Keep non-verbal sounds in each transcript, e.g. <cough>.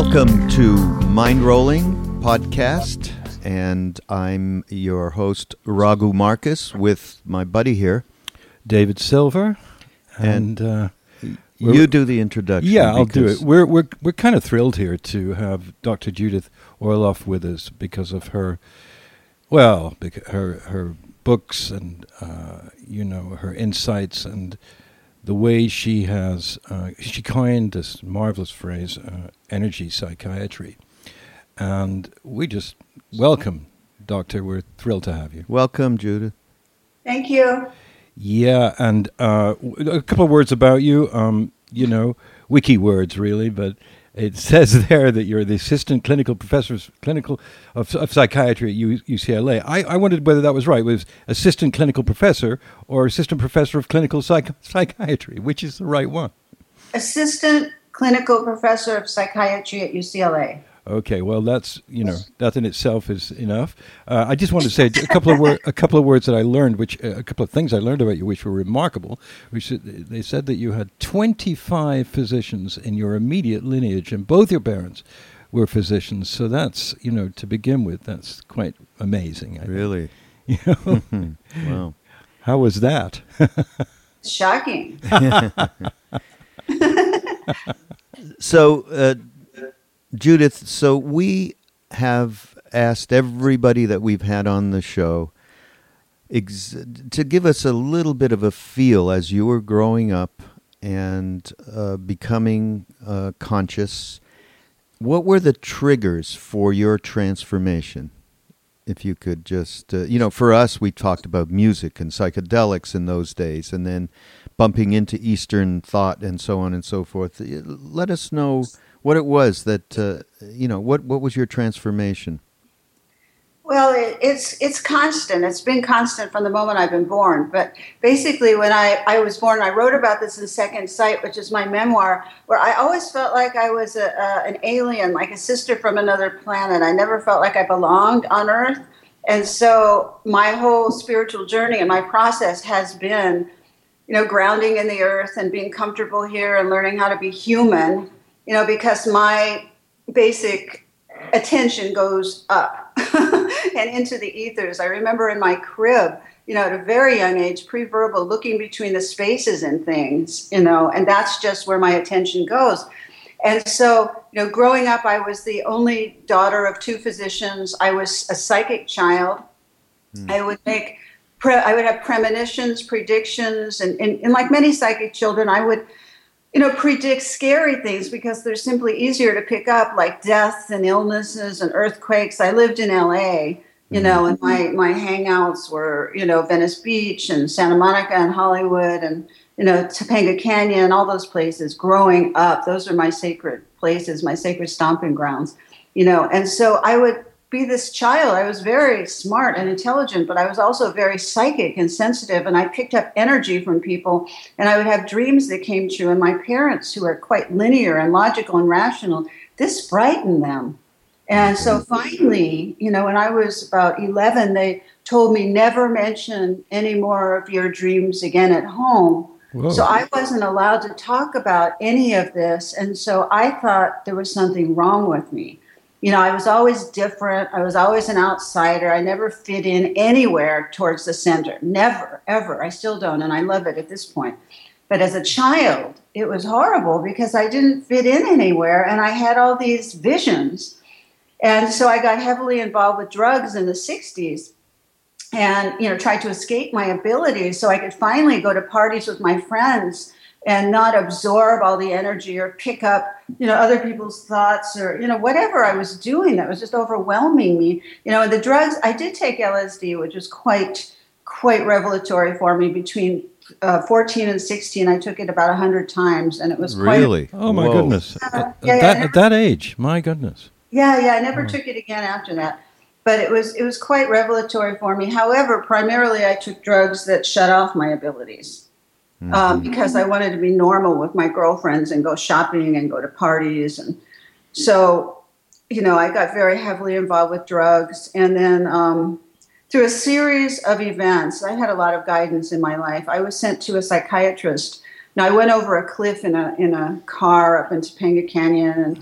Welcome to Mindrolling Podcast, and I'm your host, Raghu Markus, with my buddy here. David Silver, and, uh, You do the introduction. yeah, I'll do it. We're we're we're kind of thrilled here to have Dr. Judith Orloff with us because of her, well, her her books and uh, you know her insights and the way she has uh, she coined this marvelous phrase, uh, energy psychiatry, and we just welcome, Doctor. We're thrilled to have you. Welcome, Judith. Thank you. Yeah, and uh, w- a couple of words about you. Um, you know, wiki words really, but it says <laughs> there that you're the assistant clinical professor of clinical of, of psychiatry at U, UCLA. I, I wondered whether that was right. Was assistant clinical professor or assistant professor of clinical psych- psychiatry? Which is the right one? Assistant clinical professor of psychiatry at UCLA. Okay, well, that's you know that in itself is enough. Uh, I just want to say a couple of wor- a couple of words that I learned, which uh, a couple of things I learned about you, which were remarkable. Which they said that you had 25 physicians in your immediate lineage, and both your parents were physicians. So that's you know to begin with, that's quite amazing. I think. Really? <laughs> You know? Wow. How was that? Shocking. <laughs> So, uh, Judith, so we have asked everybody that we've had on the show ex- to give us a little bit of a feel as you were growing up and uh, becoming uh, conscious. What were the triggers for your transformation? If you could just, uh, you know, for us, we talked about music and psychedelics in those days, and then bumping into Eastern thought and so on and so forth. Let us know what it was that, uh, you know, what, what was your transformation? Well, it, it's it's constant. It's been constant from the moment I've been born. But basically, when I, I was born, I wrote about this in Second Sight, which is my memoir, where I always felt like I was a, an alien, like a sister from another planet. I never felt like I belonged on Earth. And so my whole spiritual journey and my process has been, you know, grounding in the earth and being comfortable here and learning how to be human, you know, because my basic attention goes up <laughs> and into the ethers. I remember in my crib, you know, at a very young age, pre-verbal, looking between the spaces and things, you know, and that's just where my attention goes. And so, you know, growing up, I was the only daughter of two physicians. I was a psychic child. Hmm. I would make, pre- I would have premonitions, predictions, and, and, and like many psychic children, I would you know, predict scary things because they're simply easier to pick up, like deaths and illnesses and earthquakes. I lived in LA, you know, and my, my hangouts were, you know, Venice Beach and Santa Monica and Hollywood and, you know, Topanga Canyon, all those places growing up. Those are my sacred places, my sacred stomping grounds, you know. And so I would be this child. I was very smart and intelligent, but I was also very psychic and sensitive. And I picked up energy from people, and I would have dreams that came true. And my parents, who are quite linear and logical and rational, this frightened them. And so finally, you know, when I was about 11, they told me never mention any more of your dreams again at home. Whoa. So I wasn't allowed to talk about any of this. And so I thought there was something wrong with me you know, I was always different. I was always an outsider. I never fit in anywhere towards the center. Never, ever. I still don't, and I love it at this point. But as a child, it was horrible because I didn't fit in anywhere and I had all these visions. And so I got heavily involved with drugs in the 60s and, you know, tried to escape my abilities so I could finally go to parties with my friends and not absorb all the energy or pick up you know other people's thoughts or you know whatever i was doing that was just overwhelming me you know and the drugs i did take lsd which was quite quite revelatory for me between uh, 14 and 16 i took it about 100 times and it was quite Really? Oh my Whoa. goodness! Yeah, At, yeah, that, yeah. at that age, my goodness. Yeah, yeah, I never took it again after that. But it was it was quite revelatory for me. However, primarily I took drugs that shut off my abilities. Um, because I wanted to be normal with my girlfriends and go shopping and go to parties and so you know I got very heavily involved with drugs and then um, through a series of events I had a lot of guidance in my life. I was sent to a psychiatrist. Now I went over a cliff in a in a car up in Topanga Canyon and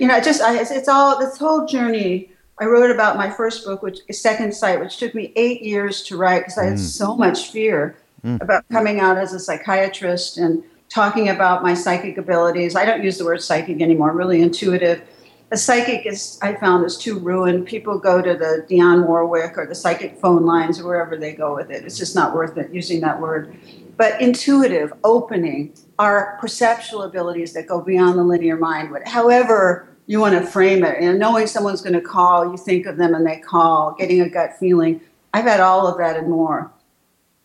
you know, just I, it's, it's all this whole journey. I wrote about my first book, which is Second Sight, which took me eight years to write because I had Mm. so much fear Mm. about coming out as a psychiatrist and talking about my psychic abilities. I don't use the word psychic anymore. Really intuitive. A psychic is I found is too ruined. People go to the Dionne Warwick or the psychic phone lines or wherever they go with it. It's just not worth it using that word. But intuitive, opening, are perceptual abilities that go beyond the linear mind. However you want to frame it, and knowing someone's going to call, you think of them and they call, getting a gut feeling. I've had all of that and more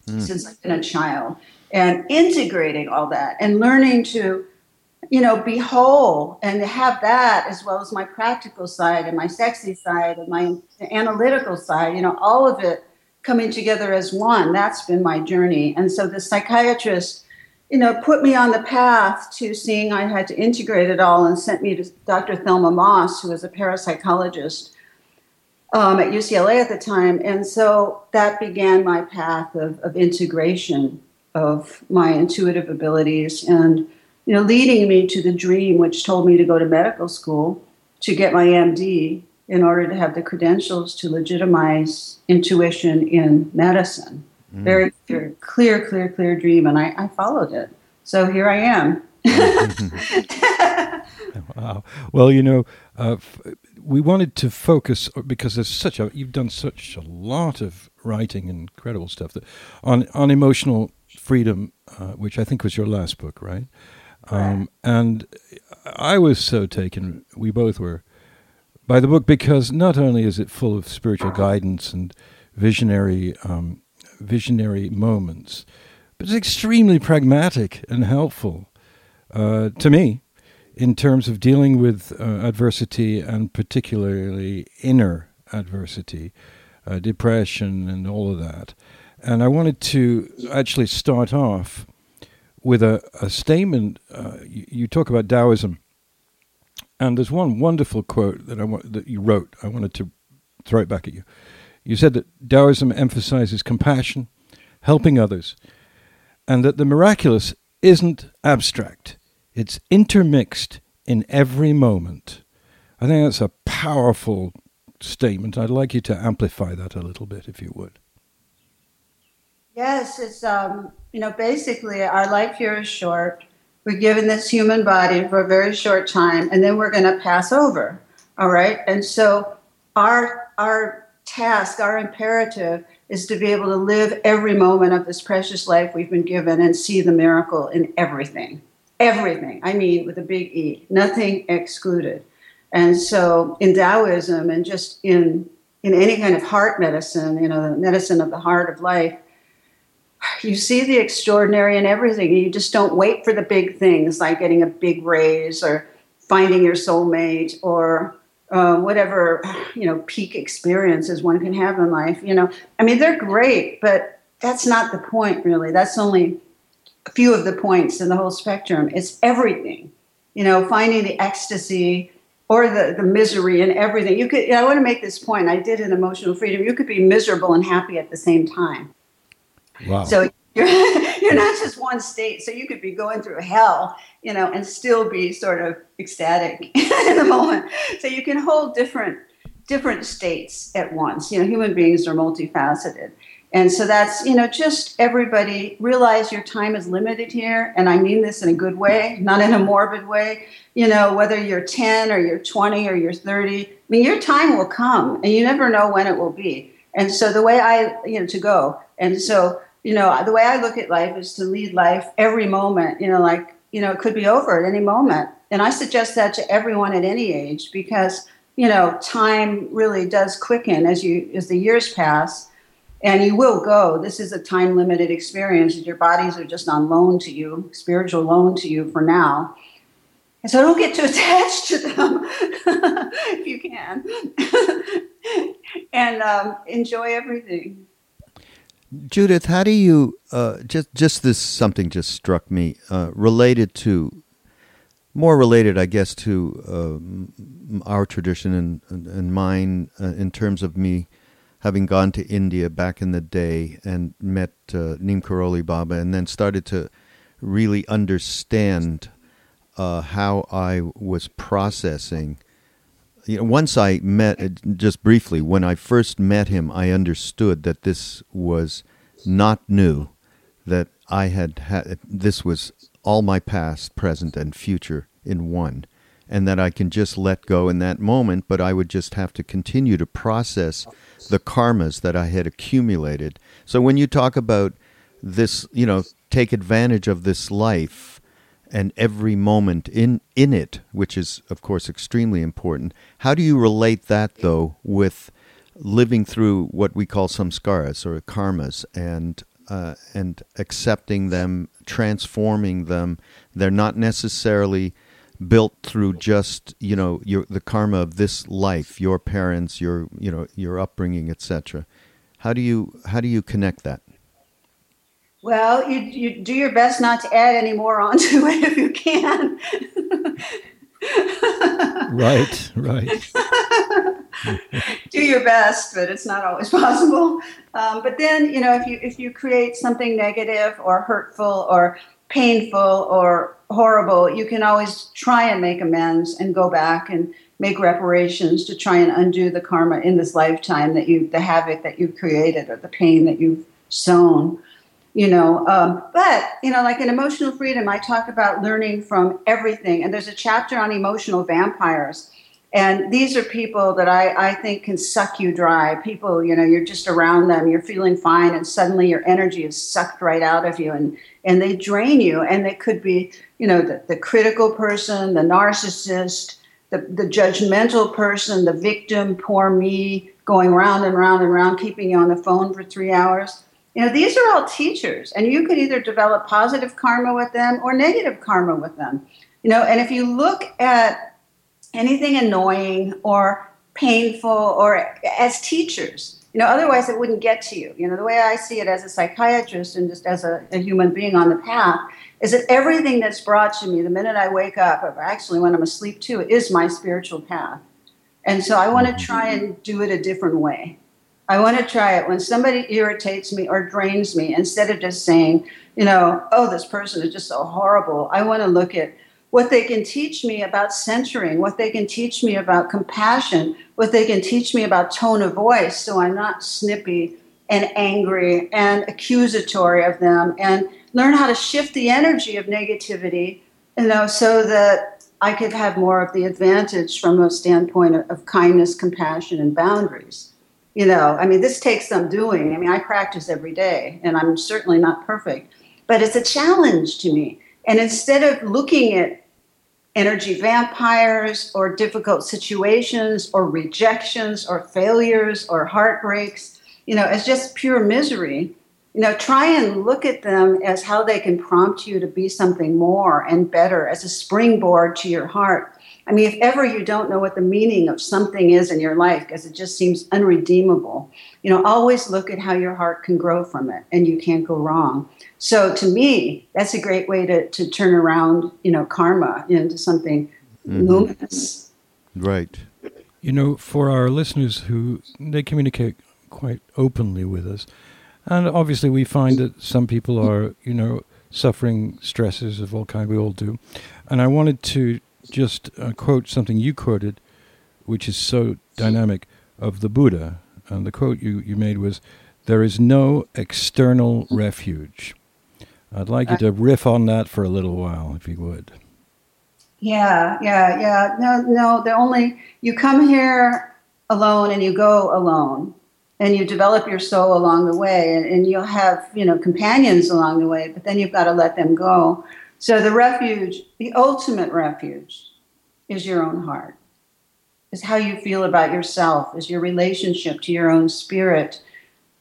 Mm. since I've been a child. And integrating all that and learning to, you know, be whole and have that as well as my practical side and my sexy side and my analytical side, you know, all of it coming together as one. That's been my journey. And so the psychiatrist, you know, put me on the path to seeing I had to integrate it all and sent me to Dr. Thelma Moss, who is a parapsychologist um, at UCLA at the time. And so that began my path of, of integration of my intuitive abilities and, you know, leading me to the dream, which told me to go to medical school to get my MD in order to have the credentials to legitimize intuition in medicine. Very clear, clear, clear, clear dream. And I, I followed it. So here I am. <laughs> <laughs> Wow. Well, you know, uh, f- we wanted to focus because there's such a you've done such a lot of writing and incredible stuff that on on emotional freedom, uh, which I think was your last book, right? Um, and I was so taken, we both were, by the book because not only is it full of spiritual guidance and visionary um, visionary moments, but it's extremely pragmatic and helpful uh, to me in terms of dealing with uh, adversity and particularly inner adversity, uh, depression, and all of that. And I wanted to actually start off with a, a statement. Uh, you, you talk about Taoism, and there's one wonderful quote that I want, that you wrote. I wanted to throw it back at you. You said that Taoism emphasizes compassion, helping others, and that the miraculous isn't abstract. It's intermixed in every moment. I think that's a powerful statement. I'd like you to amplify that a little bit, if you would. Yes, it's um, you know, basically our life here is short. We're given this human body for a very short time, and then we're going to pass over. All right, and so our our task, our imperative, is to be able to live every moment of this precious life we've been given and see the miracle in everything, everything. I mean, with a big E, nothing excluded. And so, in Taoism, and just in in any kind of heart medicine, you know, the medicine of the heart of life you see the extraordinary in everything. You just don't wait for the big things like getting a big raise or finding your soulmate or uh, whatever you know peak experiences one can have in life. You know, I mean they're great, but that's not the point really. That's only a few of the points in the whole spectrum. It's everything. You know, finding the ecstasy or the, the misery and everything. You could. I want to make this point. I did in emotional freedom. You could be miserable and happy at the same time. Wow. So <laughs> you're, you're not just one state. So you could be going through hell, you know, and still be sort of ecstatic <laughs> in the moment. So you can hold different different states at once. You know, human beings are multifaceted. And so that's, you know, just everybody realize your time is limited here. And I mean this in a good way, not in a morbid way. You know, whether you're 10 or you're 20 or you're 30, I mean, your time will come and you never know when it will be. And so the way I, you know, to go. And so, you know, the way I look at life is to lead life every moment, you know, like, you know, it could be over at any moment. And I suggest that to everyone at any age because, you know, time really does quicken as you as the years pass and you will go. This is a time limited experience. Your bodies are just on loan to you, spiritual loan to you for now. And so don't get too <laughs> attached to them <laughs> if you can. <laughs> and um, enjoy everything. Judith, how do you uh, just just this something just struck me uh, related to more related, I guess, to um, our tradition and and mine uh, in terms of me having gone to India back in the day and met uh, Neem Karoli Baba and then started to really understand uh, how I was processing. You know, once I met, uh, just briefly, when I first met him, I understood that this was not new, that I had had, this was all my past, present, and future in one, and that I can just let go in that moment, but I would just have to continue to process the karmas that I had accumulated. So when you talk about this, you know, take advantage of this life and every moment in in it, which is of course extremely important. How do you relate that though with living through what we call samskaras or karmas and uh, and accepting them, transforming them? They're not necessarily built through just you know your the karma of this life, your parents, your you know your upbringing, etc. How do you how do you connect that? Well, you, you do your best not to add any more onto it if you can. right, right. do your best, but it's not always <laughs> possible. Um, but then, you know, if you if you create something negative or hurtful or painful or horrible, you can always try and make amends and go back and make reparations to try and undo the karma in this lifetime that you the havoc that you've created or the pain that you've sown you know um, but you know like in emotional freedom i talk about learning from everything and there's a chapter on emotional vampires and these are people that I, I think can suck you dry people you know you're just around them you're feeling fine and suddenly your energy is sucked right out of you and and they drain you and they could be you know the, the critical person the narcissist the, the judgmental person the victim poor me going round and round and round keeping you on the phone for three hours you know, these are all teachers, and you could either develop positive karma with them or negative karma with them. You know, and if you look at anything annoying or painful or as teachers, you know, otherwise it wouldn't get to you. You know, the way I see it as a psychiatrist and just as a, a human being on the path is that everything that's brought to me the minute I wake up, or actually when I'm asleep too, is my spiritual path. And so I want to try and do it a different way. I want to try it when somebody irritates me or drains me, instead of just saying, you know, oh, this person is just so horrible. I want to look at what they can teach me about centering, what they can teach me about compassion, what they can teach me about tone of voice so I'm not snippy and angry and accusatory of them, and learn how to shift the energy of negativity, you know, so that I could have more of the advantage from a standpoint of, of kindness, compassion, and boundaries. You know i mean this takes some doing. I mean i practice every day and i'm certainly not perfect but it's a challenge to me. And instead of looking at energy vampires or difficult situations or rejections or failures or heartbreaks. You know as just pure misery. You know try and look at them as how they can prompt you to be something more and better as a springboard to your heart I mean, if ever you don't know what the meaning of something is in your life because it just seems unredeemable, you know, always look at how your heart can grow from it and you can't go wrong. So to me, that's a great way to, to turn around, you know, karma into something mm-hmm. luminous. Right. You know, for our listeners who they communicate quite openly with us, and obviously we find that some people are, you know, suffering stresses of all kind. We all do. And I wanted to just uh, quote something you quoted, which is so dynamic, of the Buddha. And the quote you, you made was, There is no external refuge. I'd like you to riff on that for a little while, if you would. Yeah, yeah, yeah. No, no, the only, you come here alone and you go alone and you develop your soul along the way and, and you'll have, you know, companions along the way, but then you've got to let them go. So the refuge, the ultimate refuge, is your own heart, is how you feel about yourself, is your relationship to your own spirit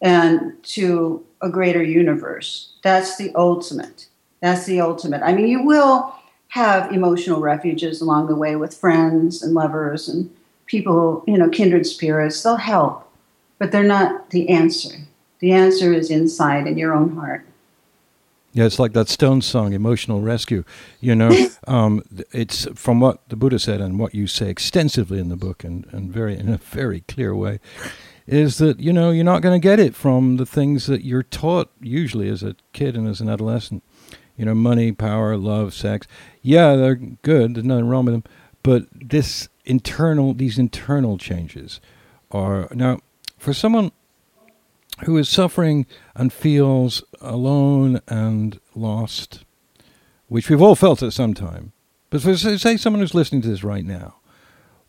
and to a greater universe. That's the ultimate. That's the ultimate. I mean, you will have emotional refuges along the way with friends and lovers and people, you know, kindred spirits. They'll help, but they're not the answer. The answer is inside in your own heart. Yeah, it's like that Stone song, "Emotional Rescue." You know, <laughs> um, it's from what the Buddha said and what you say extensively in the book, and, and very in a very clear way, is that you know you're not going to get it from the things that you're taught usually as a kid and as an adolescent. You know, money, power, love, sex. Yeah, they're good. There's nothing wrong with them. But this internal, these internal changes are now for someone who is suffering and feels alone and lost, which we've all felt at some time. But for say someone who's listening to this right now,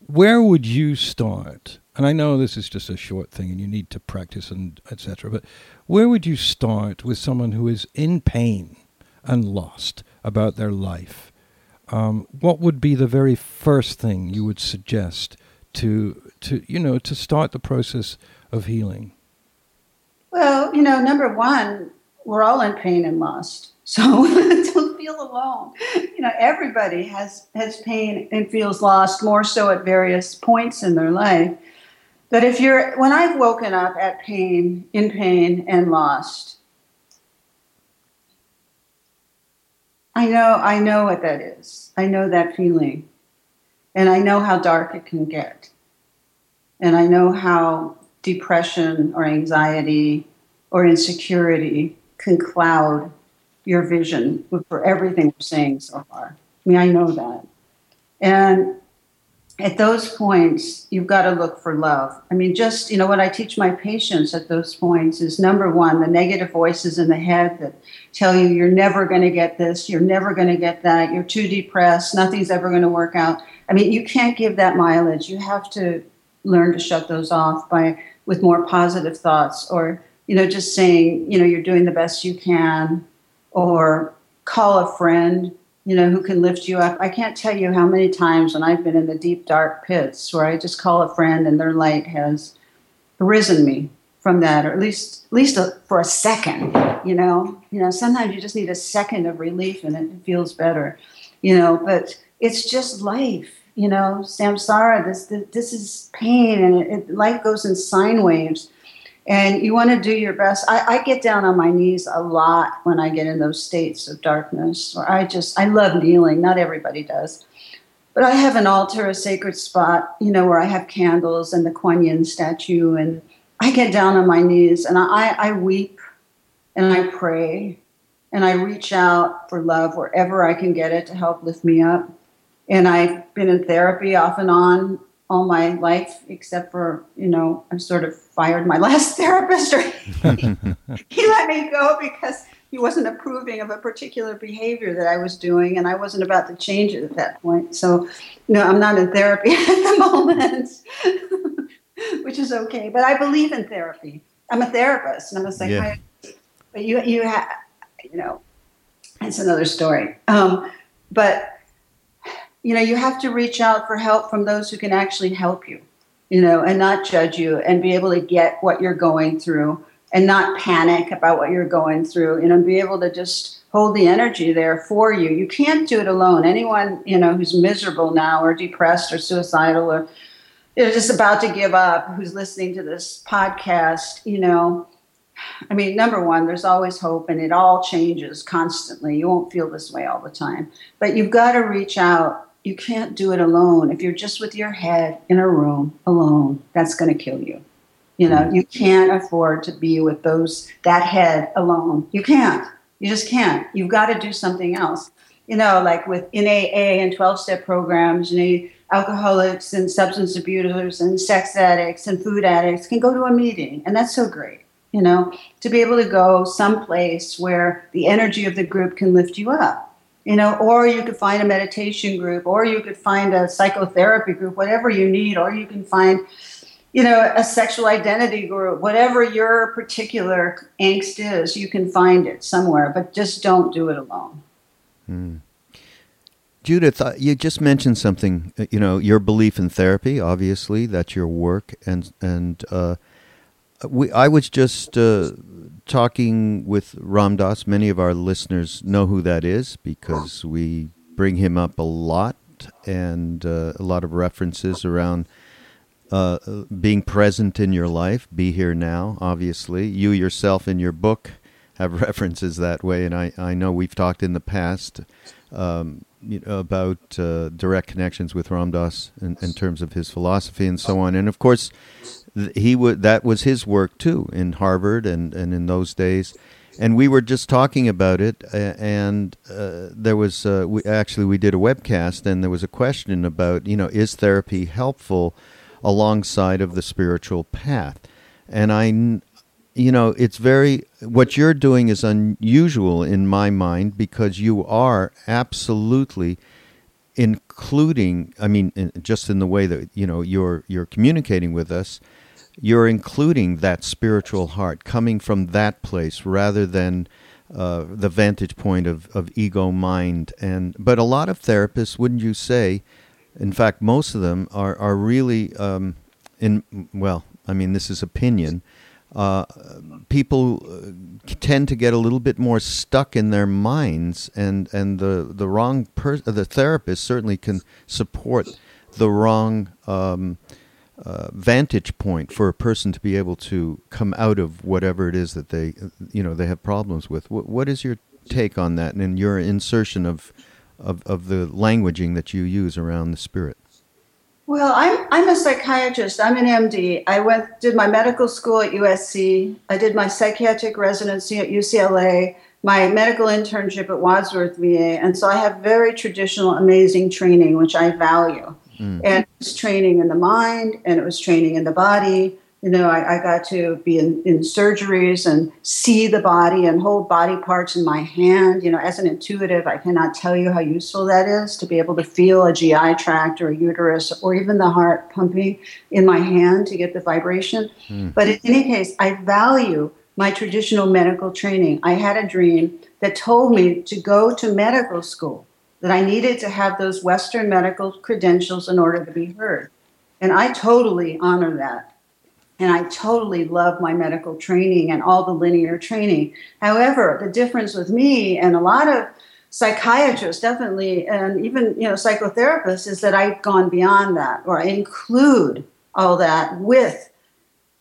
where would you start? And I know this is just a short thing and you need to practice and etc. But where would you start with someone who is in pain and lost about their life? Um, what would be the very first thing you would suggest to to you know to start the process of healing? Well, you know, number one, we're all in pain and lost. So <laughs> don't feel alone. You know, everybody has has pain and feels lost more so at various points in their life. But if you're when I've woken up at pain, in pain and lost, I know I know what that is. I know that feeling. And I know how dark it can get. And I know how depression or anxiety or insecurity can cloud your vision for everything we're saying so far. I mean, I know that. And at those points, you've got to look for love. I mean, just, you know, what I teach my patients at those points is number one, the negative voices in the head that tell you you're never going to get this, you're never going to get that, you're too depressed, nothing's ever going to work out. I mean, you can't give that mileage. You have to learn to shut those off by with more positive thoughts or, you know, just saying, you know, you're doing the best you can or call a friend you know, who can lift you up. I can't tell you how many times when I've been in the deep, dark pits where I just call a friend and their light has risen me from that, or at least, at least a, for a second. You know, you know, sometimes you just need a second of relief and it feels better. You know, but it's just life. You know, samsara. This this is pain, and it, it, life goes in sine waves and you want to do your best. I, I, get down on my knees a lot when I get in those states of darkness. Or I just I love kneeling. Not everybody does, but I have an altar, a sacred spot, you know, where I have candles and the Kuan Yin statue, and I get down on my knees and I, I weep and I pray and I reach out for love wherever I can get it to help lift me up. And I've been in therapy off and on all my life, except for, you know, I sort of fired my <laughs> last therapist or <laughs> he let me go because he wasn't approving of a particular behavior that I was doing and I wasn't about to change it at that point. So, no, I'm not in therapy <laughs> at the moment, which is okay. But I believe in therapy. I'm a therapist and I'm a psychiatrist. Yeah. But you, you have, you know, it's another story. Um, but you know, you have to reach out for help from those who can actually help you, you know, and not judge you and be able to get what you're going through and not panic about what you're going through, you know, be able to just hold the energy there for you. You can't do it alone. Anyone, you know, who's miserable now or depressed or suicidal or you know, just about to give up, who's listening to this podcast, you know, I mean, number one, there's always hope and it all changes constantly. You won't feel this way all the time. But you've got to reach out you can't do it alone. If you're just with your head in a room alone, that's going to kill you. You know, you can't afford to be with those that head alone. You can't. You just can't. You've got to do something else. You know, like with NAA and 12 step programs, you know, alcoholics and substance abusers and sex addicts and food addicts can go to a meeting, and that's so great. You know, to be able to go someplace where the energy of the group can lift you up you know, or you could find a meditation group, or you could find a psychotherapy group, whatever you need, or you can find, you know, a sexual identity group, whatever your particular angst is, you can find it somewhere, but just don't do it alone. Mm. Judith, uh, you just mentioned something. Uh, you know, your belief in therapy. Obviously, that's your work, and and uh, we. I was just uh, talking with Ram Dass. Many of our listeners know who that is because we bring him up a lot and uh, a lot of references around uh, being present in your life, be here now, obviously. You yourself in your book have <laughs> references that way, and I, I know we've talked in the past um, you know, about uh, direct connections with Ram Dass in, in terms of his philosophy and so on. And of course, he would that was his work too in Harvard and, and in those days. and we were just talking about it, and uh, there was uh, we, actually we did a webcast, and there was a question about you know is therapy helpful alongside of the spiritual path, and I, you know, it's very what you're doing is unusual in my mind because you are absolutely including i mean just in the way that you know you're you're communicating with us you're including that spiritual heart coming from that place rather than uh, the vantage point of, of ego mind and but a lot of therapists wouldn't you say in fact most of them are are really um, in well i mean this is opinion uh, people uh, tend to get a little bit more stuck in their minds, and and the the wrong per- the therapist certainly can support the wrong um, uh, vantage point for a person to be able to come out of whatever it is that they you know they have problems with. what, what is your take on that, and your insertion of, of of the languaging that you use around the spirit? Well, I'm I'm a psychiatrist. I'm an MD. I went did my medical school at USC. I did my psychiatric residency at UCLA. My medical internship at Wadsworth VA, and so I have very traditional, amazing training, which I value. Mm. And it was training in the mind, and it was training in the body, you know, I, I got to be in, in, surgeries and see the body and hold body parts in my hand. You know, as an intuitive, I cannot tell you how useful that is to be able to feel a GI tract or a uterus or even the heart pumping in my hand to get the vibration. Mm. But in any case, I value my traditional medical training. I had a dream that told me to go to medical school, that I needed to have those Western medical credentials in order to be heard. And I totally honor that and I totally love my medical training and all the linear training. However, the difference with me and a lot of psychiatrists definitely and even you know psychotherapists is that I've gone beyond that or I include all that with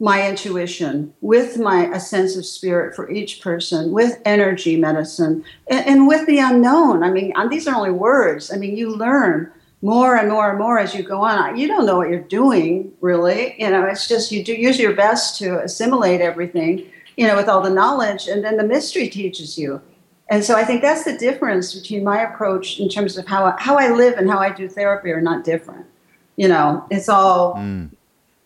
my intuition, with my a sense of spirit for each person, with energy medicine, and, and with the unknown. I mean, these are only words. I mean, you learn more and more and more as you go on. You don't know what you're doing, really. You know, it's just you do use your best to assimilate everything, you know, with all the knowledge, and then the mystery teaches you. And so I think that's the difference between my approach in terms of how I, how I live and how I do therapy are not different. You know, it's all mm.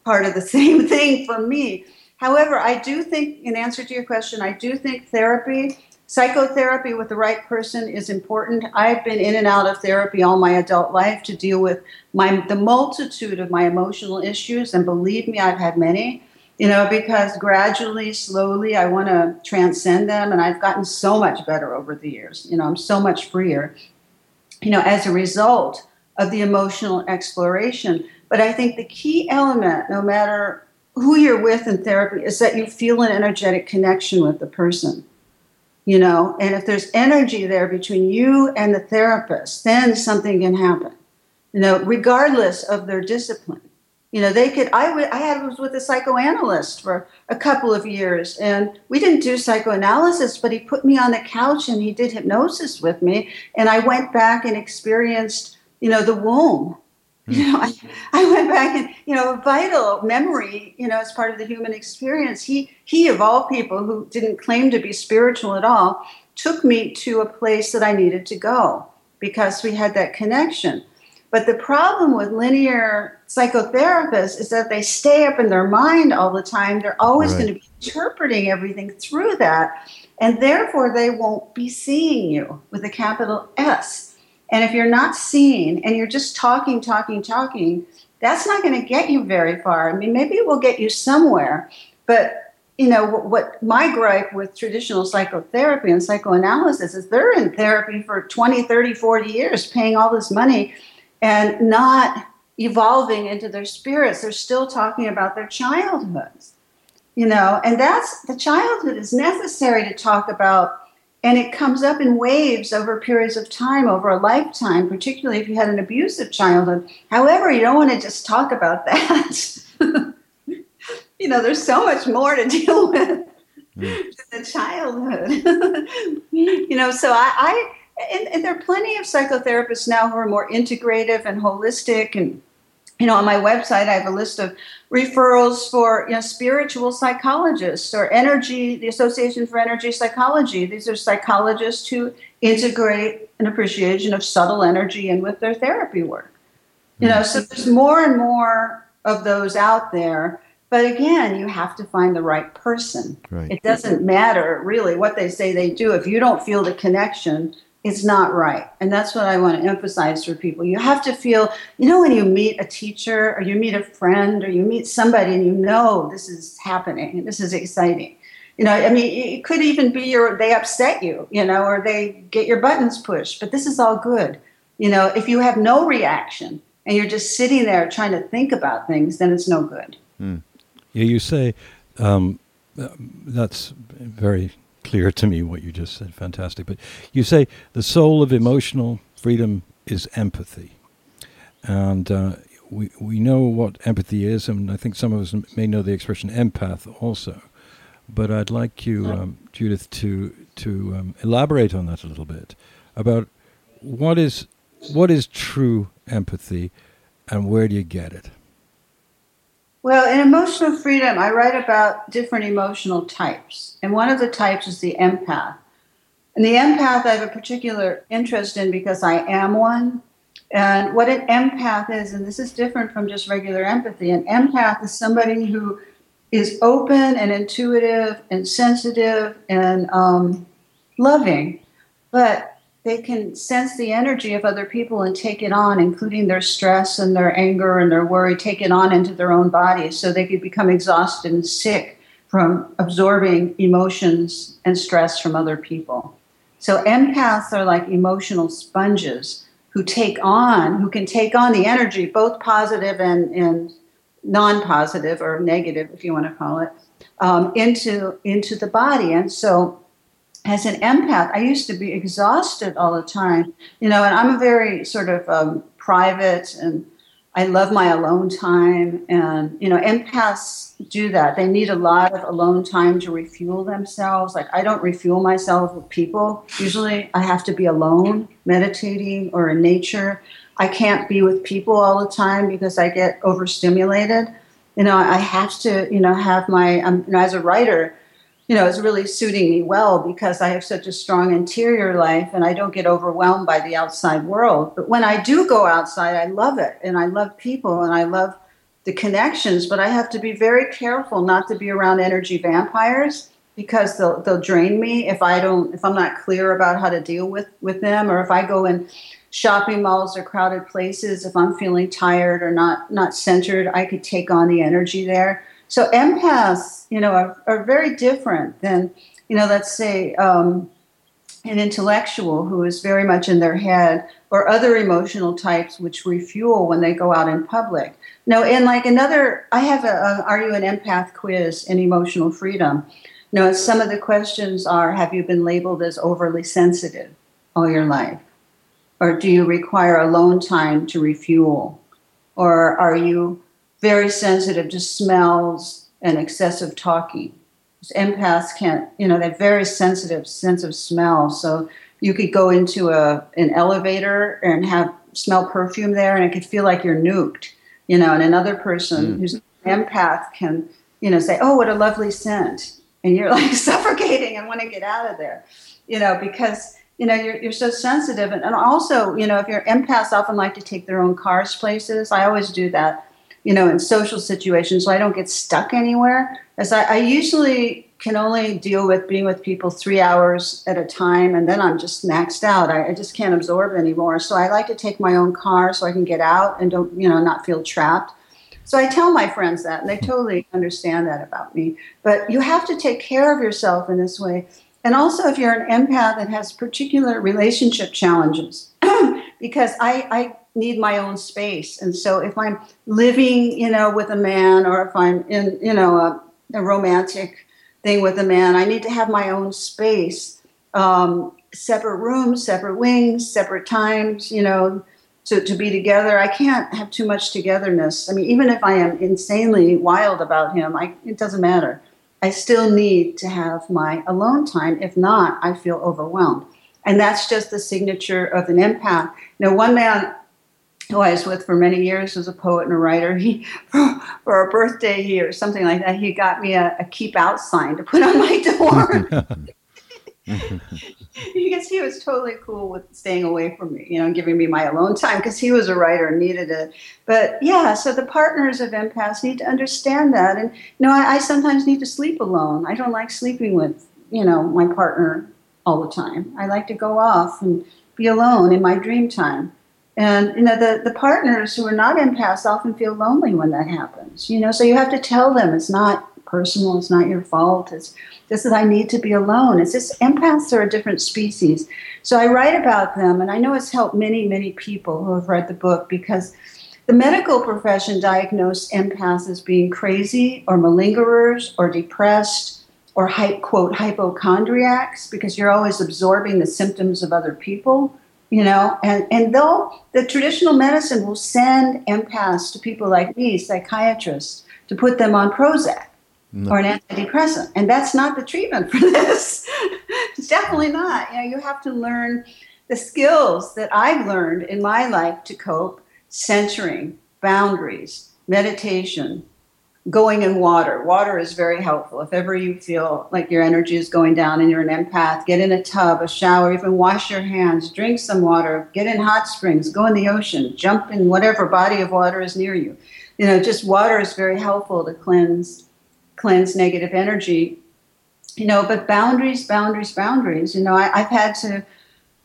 Part of the <laughs> same thing for me. However, I do think, in answer to your question, I do think therapy Psychotherapy with the right person is important. I've been in and out of therapy all my adult life to deal with my the multitude of my emotional issues, and believe me, I've had many. You know, because gradually, slowly, I want to transcend them, and I've gotten so much better over the years. You know, I'm so much freer. You know, as a result of the emotional exploration. But I think the key element, no matter who you're with in therapy, is that you feel an energetic connection with the person you know? And if there's energy there between you and the therapist then something can happen you know regardless of their discipline. You know they could I, w- I was with a psychoanalyst for a couple of years and we didn't do psychoanalysis but he put me on the couch and he did hypnosis with me and i went back and experienced you know the womb <laughs> you know, I, I went back and, you know, vital memory, you know, as part of the human experience. He, he of all people who didn't claim to be spiritual at all, took me to a place that I needed to go because we had that connection. But the problem with linear psychotherapists is that they stay up in their mind all the time. They're always right. going to be interpreting everything through that. And therefore, they won't be seeing you with a capital S and if you're not seeing and you're just talking, talking, talking, that's not going to get you very far. I mean, maybe it will get you somewhere, but you know what, what, my gripe with traditional psychotherapy and psychoanalysis is they're in therapy for 20 30 40 years paying all this money and not evolving into their spirits they're still talking about their childhoods you know and that's the childhood is necessary to talk about and it comes up in waves over periods of time, over a lifetime, particularly if you had an abusive childhood. However, you don't want to just talk about that. <laughs> you know, there's so much more to deal with mm. the childhood. <laughs> you know, so I, I and, and, there are plenty of psychotherapists now who are more integrative and holistic and you know, on my website, I have a list of referrals for you know, spiritual psychologists or energy, the Association for Energy Psychology. These are psychologists who integrate an appreciation of subtle energy in with their therapy work. You know, so there's more and more of those out there. But again, you have to find the right person. Right. It doesn't matter really what they say they do. If you don't feel the connection, it's not right. And that's what I want to emphasize for people. You have to feel, you know, when you meet a teacher or you meet a friend or you meet somebody and you know this is happening and this is exciting. You know, I mean, it could even be your they upset you, you know, or they get your buttons pushed, but this is all good. You know, if you have no reaction and you're just sitting there trying to think about things, then it's no good. Mm. Yeah, you say um, that's very clear to me what you just said. Fantastic. But you say the soul of emotional freedom is empathy. And uh, we, we know what empathy is, and I think some of us may know the expression empath also. But I'd like you, um, Judith, to, to um, elaborate on that a little bit about what is, what is true empathy and where do you get it? Well, in Emotional Freedom, I write about different emotional types. And one of the types is the empath. And the empath I have a particular interest in because I am one. And what an empath is, and this is different from just regular empathy, an empath is somebody who is open and intuitive and sensitive and um, loving, but they can sense the energy of other people and take it on, including their stress and their anger and their worry, take it on into their own bodies so they could become exhausted and sick from absorbing emotions and stress from other people. So empaths are like emotional sponges who take on, who can take on the energy, both positive and, and non-positive or negative, if you want to call it, um, into into the body. And so as an empath, I used to be exhausted all the time, you know, and I'm a very sort of um, private and I love my alone time. And, you know, empaths do that. They need a lot of alone time to refuel themselves. Like, I don't refuel myself with people. Usually, I have to be alone, meditating or in nature. I can't be with people all the time because I get overstimulated. You know, I have to, you know, have my, um, you know, as a writer, you know, is really suiting me well because I have such a strong interior life and I don't get overwhelmed by the outside world. But when I do go outside, I love it and I love people and I love the connections, but I have to be very careful not to be around energy vampires because they'll they'll drain me if I don't if I'm not clear about how to deal with with them or if I go in shopping malls or crowded places if I'm feeling tired or not not centered, I could take on the energy there. So empaths, you know, are, are very different than, you know, let's say um, an intellectual who is very much in their head or other emotional types which refuel when they go out in public. No, and like another, I have a, a Are You an Empath quiz in Emotional Freedom. No, some of the questions are Have you been labeled as overly sensitive all your life? Or do you require alone time to refuel? Or are you very sensitive to smells and excessive talking. Empaths can't, you know, they have very sensitive sense of smell. So you could go into a an elevator and have smell perfume there, and it could feel like you're nuked, you know. And another person mm. who's an empath can, you know, say, "Oh, what a lovely scent," and you're like <laughs> suffocating and want to get out of there, you know, because you know you're, you're so sensitive and, and also you know if you're empaths often like to take their own cars places i always do that you know, in social situations so I don't get stuck anywhere. As I, I usually can only deal with being with people three hours at a time, and then I'm just maxed out. I, I, just can't absorb anymore. So I like to take my own car so I can get out and don't, you know, not feel trapped. So I tell my friends that, and they totally understand that about me. But you have to take care of yourself in this way. And also, if you're an empath that has particular relationship challenges, <clears throat> because I, I need my own space. And so if I'm living, you know, with a man or if I'm in, you know, a, a romantic thing with a man, I need to have my own space, um, separate rooms, separate wings, separate times, you know, to, to be together. I can't have too much togetherness. I mean, even if I am insanely wild about him, I, it doesn't matter. I still need to have my alone time. If not, I feel overwhelmed. And that's just the signature of an empath. Now, one man who I was with for many years, was a poet and a writer. He, <laughs> for a birthday he, or something like that, he got me a, a keep out sign to put on my <laughs> door. You, <laughs> because he was totally cool with staying away from me, you know, giving me my alone time because he was a writer and needed it. But yeah, so the partners of empaths need to understand that. And, you know, I, I sometimes need to sleep alone. I don't like sleeping with, you know, my partner all the time. I like to go off and be alone in my dream time. And you know, the, the partners who are not empaths often feel lonely when that happens. You know, so you have to tell them it's not personal, it's not your fault. It's this is I need to be alone. It's just empaths are a different species. So I write about them and I know it's helped many, many people who have read the book because the medical profession diagnosed empaths as being crazy or malingerers or depressed or quote hypochondriacs because you're always absorbing the symptoms of other people you know? And and though the traditional medicine will send empaths to people like me psychiatrists to put them on prozac no. or an antidepressant. And that's not the treatment for <laughs> this. It's definitely not. You know you have to learn the skills that i've learned in my life to cope centering boundaries meditation going in water. Water is very helpful. If ever you feel like your energy is going down and you're an empath, get in a tub, a shower, even wash your hands, drink some water, get in hot springs, go in the ocean, jump in whatever body of water is near you. You know, just water is very helpful to cleanse cleanse negative energy. You know, but boundaries, boundaries, boundaries. You know, I, I've had to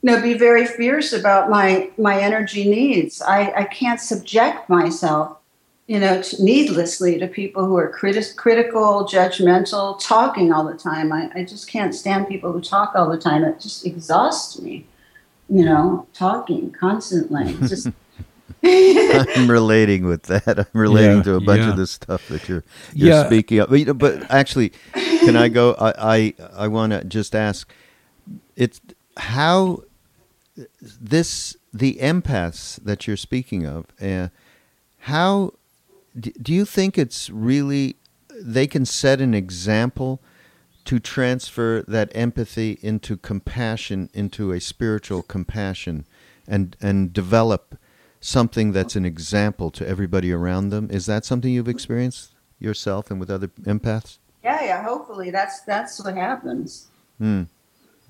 you know be very fierce about my my energy needs i i can't subject myself you know, needlessly to people who are criti- critical, judgmental, talking all the time. I, I just can't stand people who talk all the time. It just exhausts me, you know, talking constantly. just. <laughs> <laughs> I'm relating with that. I'm relating yeah, to a bunch yeah. of this stuff that you're you're yeah. speaking of. But, you know, but actually, can I go? I I, I want to just ask. It's how this the empaths that you're speaking of. Uh, how do you think it's really they can set an example to transfer that empathy into compassion into a spiritual compassion and and develop something that's an example to everybody around them? Is that something you've experienced yourself and with other empaths? Yeah yeah hopefully. That's that's what happens. Hmm.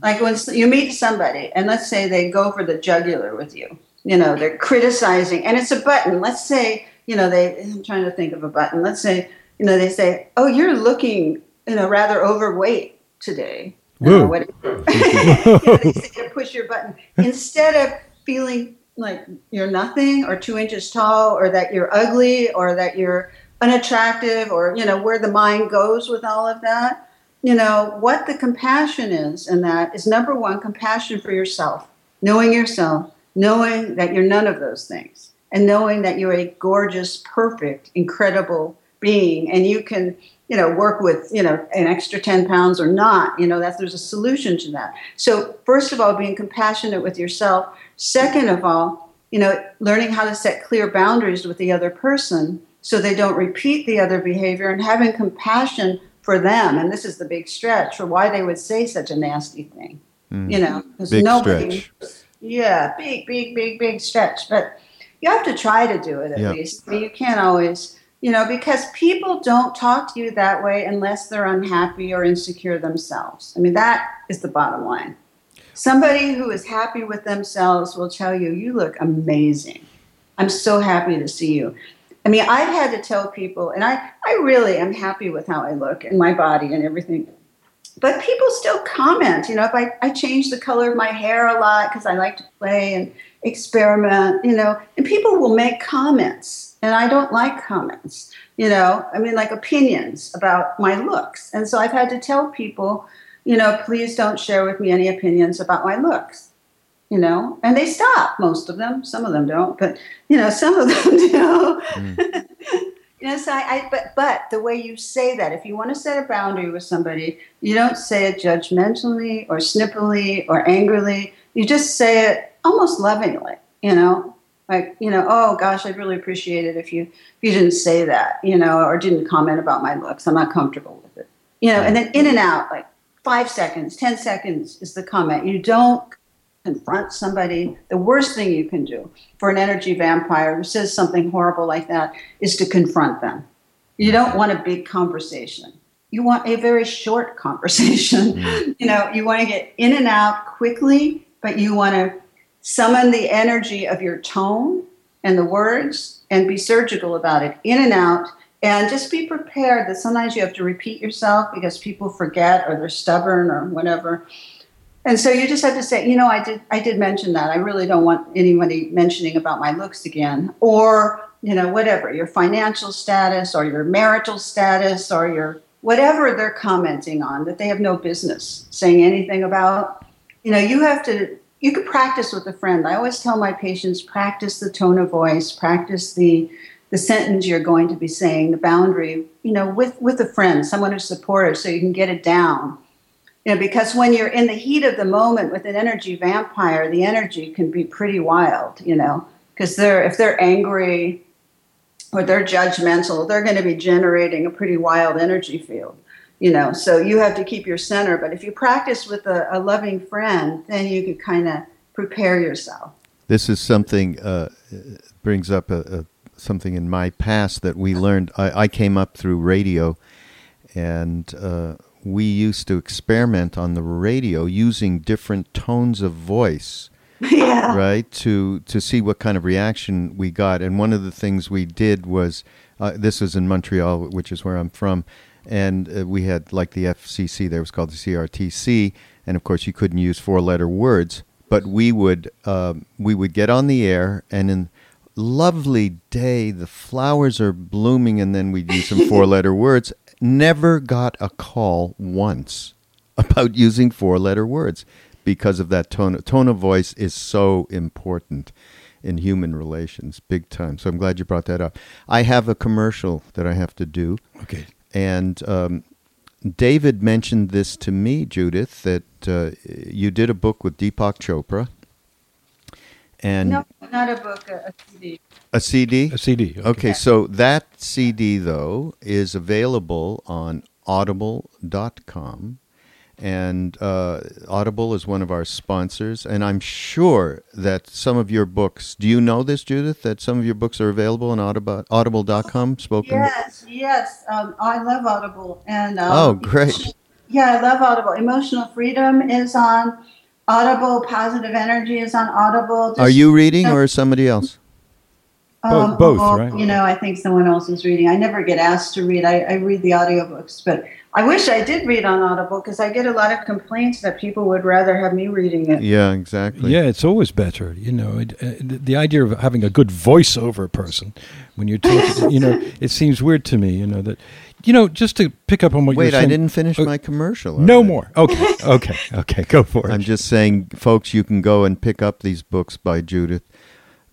like when you meet somebody and let's say they go for the jugular with you. You know they're criticizing and it's a button. Let's say you know, they, I'm trying to think of a button. Let's say, you know, they say, oh, you're looking, you know, rather overweight today. Whoa. Uh, <laughs> <laughs> you know, they say to push your button. Instead of feeling like you're nothing or two inches tall or that you're ugly or that you're unattractive or, you know, where the mind goes with all of that, you know, what the compassion is in that is number one, compassion for yourself, knowing yourself, knowing that you're none of those things and knowing that you're a gorgeous, perfect, incredible being, and you can, you know, work with, you know, an extra 10 pounds or not, you know, that there's a solution to that. So, first of all, being compassionate with yourself. Second of all, you know, learning how to set clear boundaries with the other person so they don't repeat the other behavior and having compassion for them. And this is the big stretch for why they would say such a nasty thing. Mm. You know, because nobody. Stretch. Yeah, big, big, big, big stretch. But you have to try to do it at yep. least. You can't always, you know, because people don't talk to you that way unless they're unhappy or insecure themselves. I mean, that is the bottom line. Somebody who is happy with themselves will tell you, you look amazing. I'm so happy to see you. I mean, I've had to tell people, and I, I really am happy with how I look and my body and everything. But people still comment, you know, if I, I change the color of my hair a lot because I like to play and experiment, you know, and people will make comments, and I don't like comments, you know, I mean, like opinions about my looks. And so I've had to tell people, you know, please don't share with me any opinions about my looks, you know, and they stop, most of them, some of them don't, but, you know, some of them <laughs> do. Mm. <laughs> you know, so I, I, but, but the way you say that, if you want to set a boundary with somebody, you don't say it judgmentally or snippily or angrily. You just say it almost lovingly, you know, like, you know, oh gosh, I'd really appreciate it if you if you didn't say that, you know, or didn't comment about my looks. I'm not comfortable with it. You know, and then in and out, like five seconds, ten seconds is the comment. You don't confront somebody, the worst thing you can do for an energy vampire who says something horrible like that is to confront them. You don't want a big conversation. You want a very short <laughs> conversation. Mm. You know, you want to get in and out quickly, but you want to summon the energy of your tone and the words and be surgical about it, in and out. And just be prepared that sometimes you have to repeat yourself because people forget or they're stubborn or whatever. And so you just have to say, you know, I did I did mention that. I really don't want anybody mentioning about my looks again. Or, you know, whatever, your financial status or your marital status or your whatever they're commenting on that they have no business saying anything about. You know, you have to you could practice with a friend. I always tell my patients practice the tone of voice, practice the the sentence you're going to be saying, the boundary, you know, with with a friend, someone who's supportive so you can get it down you know, because when you're in the heat of the moment with an energy vampire, the energy can be pretty wild, you know, because they're if they're angry or they're judgmental, they're going to be generating a pretty wild energy field, you know. So you have to keep your center. But if you practice with a, a loving friend, then you can kind of prepare yourself. This is something uh, brings up a, a, something in my past that we learned. I, I came up through radio, and uh, we used to experiment on the radio using different tones of voice. <laughs> Yeah. Right to to see what kind of reaction we got, and one of the things we did was uh, this was in Montreal, which is where I'm from, and uh, we had like the FCC there was called the CRTC, and of course you couldn't use four letter words, but we would um, we would get on the air, and in lovely day, the flowers are blooming, and then we'd use some <laughs> four letter words, never got a call once <laughs> about using four letter words because of that tone. Tone of voice is so important in human relations, big time. So I'm glad you brought that up. I have a commercial that I have to do. Okay. And um, David mentioned this to me, Judith, that uh, you did a book with Deepak Chopra. And no, not a book, a, a CD. A CD? A CD. Okay. okay, so that CD, though, is available on audible.com. And uh, Audible is one of our sponsors. And I'm sure that some of your books, do you know this, Judith, that some of your books are available on Audible, audible.com spoken? Yes, yes. Um, I love Audible. and um, Oh, great. Yeah, I love Audible. Emotional Freedom is on Audible. Positive Energy is on Audible. Just, Are you reading or somebody else? Um, both, well, right? You know, I think someone else is reading. I never get asked to read. I, I read the audiobooks, but I wish I did read on Audible because I get a lot of complaints that people would rather have me reading it. Yeah, exactly. Yeah, it's always better. You know, it, uh, the idea of having a good voiceover person when you're talking, <laughs> you know, it seems weird to me. You know that you know, just to pick up on what Wait, you're saying. Wait, I didn't finish uh, my commercial. No more. Okay, <laughs> okay, okay. Go for it. I'm just saying, folks, you can go and pick up these books by Judith,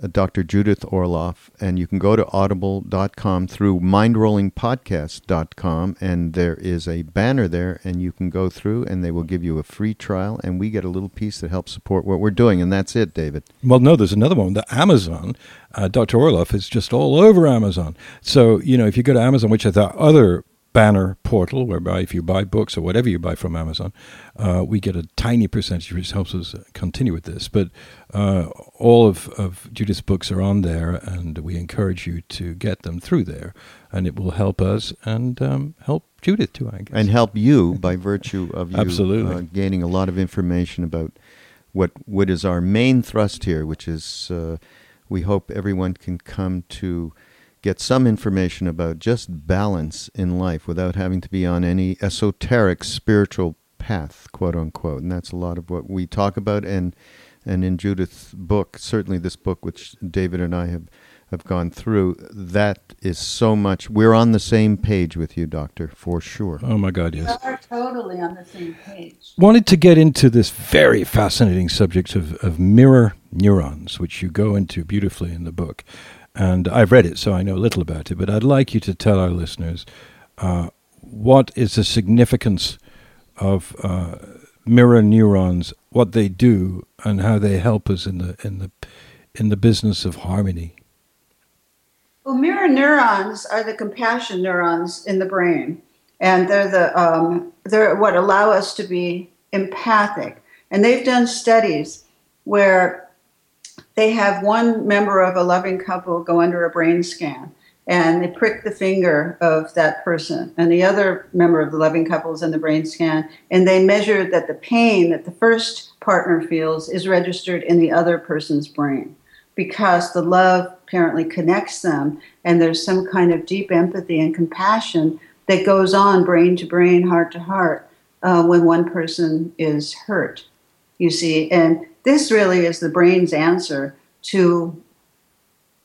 Dr. Judith Orloff, and you can go to audible.com through mindrollingpodcast.com, and there is a banner there, and you can go through, and they will give you a free trial, and we get a little piece that helps support what we're doing, and that's it, David. Well, no, there's another one. The Amazon, uh, Dr. Orloff is just all over Amazon. So, you know, if you go to Amazon, which is our other banner portal whereby if you buy books or whatever you buy from Amazon, uh, we get a tiny percentage, which helps us continue with this. But uh, all of, of Judith's books are on there, and we encourage you to get them through there, and it will help us and um, help Judith too, I guess. And help you by virtue of you Absolutely. Uh, gaining a lot of information about what what is our main thrust here, which is uh, we hope everyone can come to get some information about just balance in life without having to be on any esoteric spiritual path, quote unquote. And that's a lot of what we talk about. And and in Judith's book, certainly this book, which David and I have have gone through, that is so much. We're on the same page with you, Doctor, for sure. Oh my God, yes. We are totally on the same page. Wanted to get into this very fascinating subject of, of mirror neurons, which you go into beautifully in the book and I've read it, so I know a little about it. But I'd like you to tell our listeners uh, what is the significance of uh, mirror neurons, what they do, and how they help us in the in the in the business of harmony. Well, mirror neurons are the compassion neurons in the brain, and they're the um, they're what allow us to be empathic. And they've done studies where they have one member of a loving couple go under a brain scan and they prick the finger of that person. And the other member of the loving couple is in the brain scan and they measure that the pain that the first partner feels is registered in the other person's brain because the love apparently connects them and there's some kind of deep empathy and compassion that goes on brain to brain heart to heart uh, when one person is hurt you see. And this really is the brain's answer to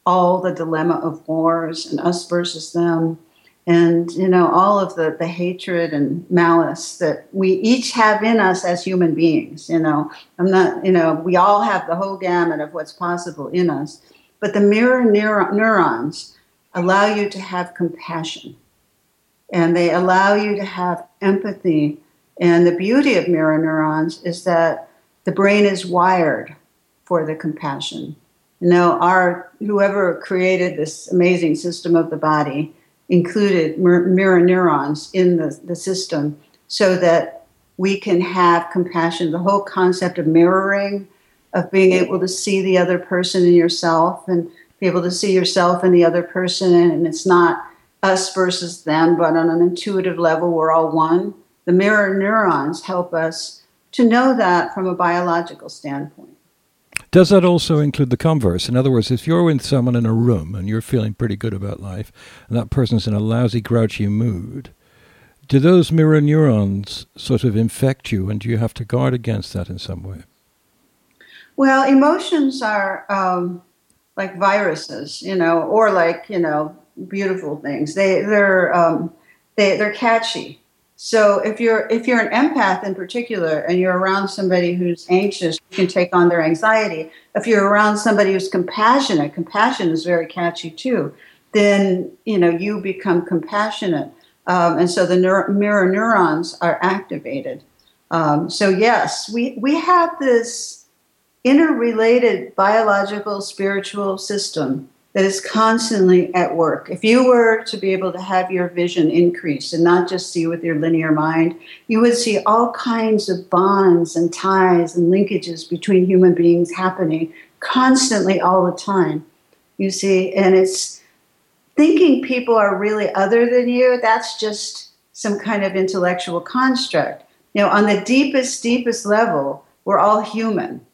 all the dilemma of wars and us versus them. And you know all of the the hatred and malice that we each have in us as human beings you know. I'm not you know we all have the whole gamut of what's possible in us. But the mirror neuro- neurons allow you to have compassion. And they allow you to have empathy. And the beauty of mirror neurons is that the brain is wired for the compassion you know, our whoever created this amazing system of the body included mirror neurons in the, the system so that we can have compassion. The whole concept of mirroring, of being able to see the other person in yourself and be able to see yourself in the other person, and it's not us versus them, but on an intuitive level, we're all one. The mirror neurons help us to know that from a biological standpoint. Does that also include the converse? In other words, if you're with someone in a room and you're feeling pretty good about life, and that person's in a lousy, grouchy mood, do those mirror neurons sort of infect you, and do you have to guard against that in some way? Well, emotions are um, like viruses, you know, or like you know, beautiful things. They they're um, they they're catchy. So if you're if you're an empath in particular and you're around somebody who's anxious, you can take on their anxiety. If you're around somebody who's compassionate, compassion is very catchy too. Then you know you become compassionate, um, and so the neur- mirror neurons are activated. Um, so yes, we we have this interrelated biological spiritual system that is constantly at work. If you were to be able to have your vision increase and not just see with your linear mind, you would see all kinds of bonds and ties and linkages between human beings happening constantly all the time. You see, and it's thinking people are really other than you, that's just some kind of intellectual construct. You know, on the deepest, deepest level, we're all human.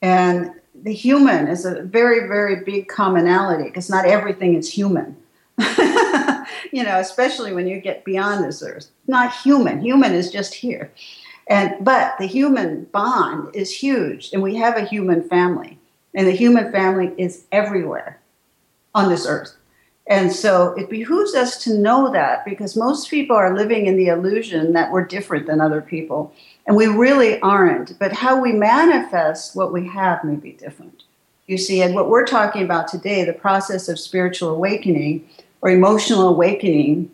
And the human is a very, very big commonality because not everything is human. <laughs> you know, especially when you get beyond this earth. Not human. Human is just here. And but the human bond is huge, and we have a human family. And the human family is everywhere on this earth. And so it behooves us to know that because most people are living in the illusion that we're different than other people. And we really aren't. But how we manifest what we have may be different. You see, and what we're talking about today, the process of spiritual awakening or emotional awakening,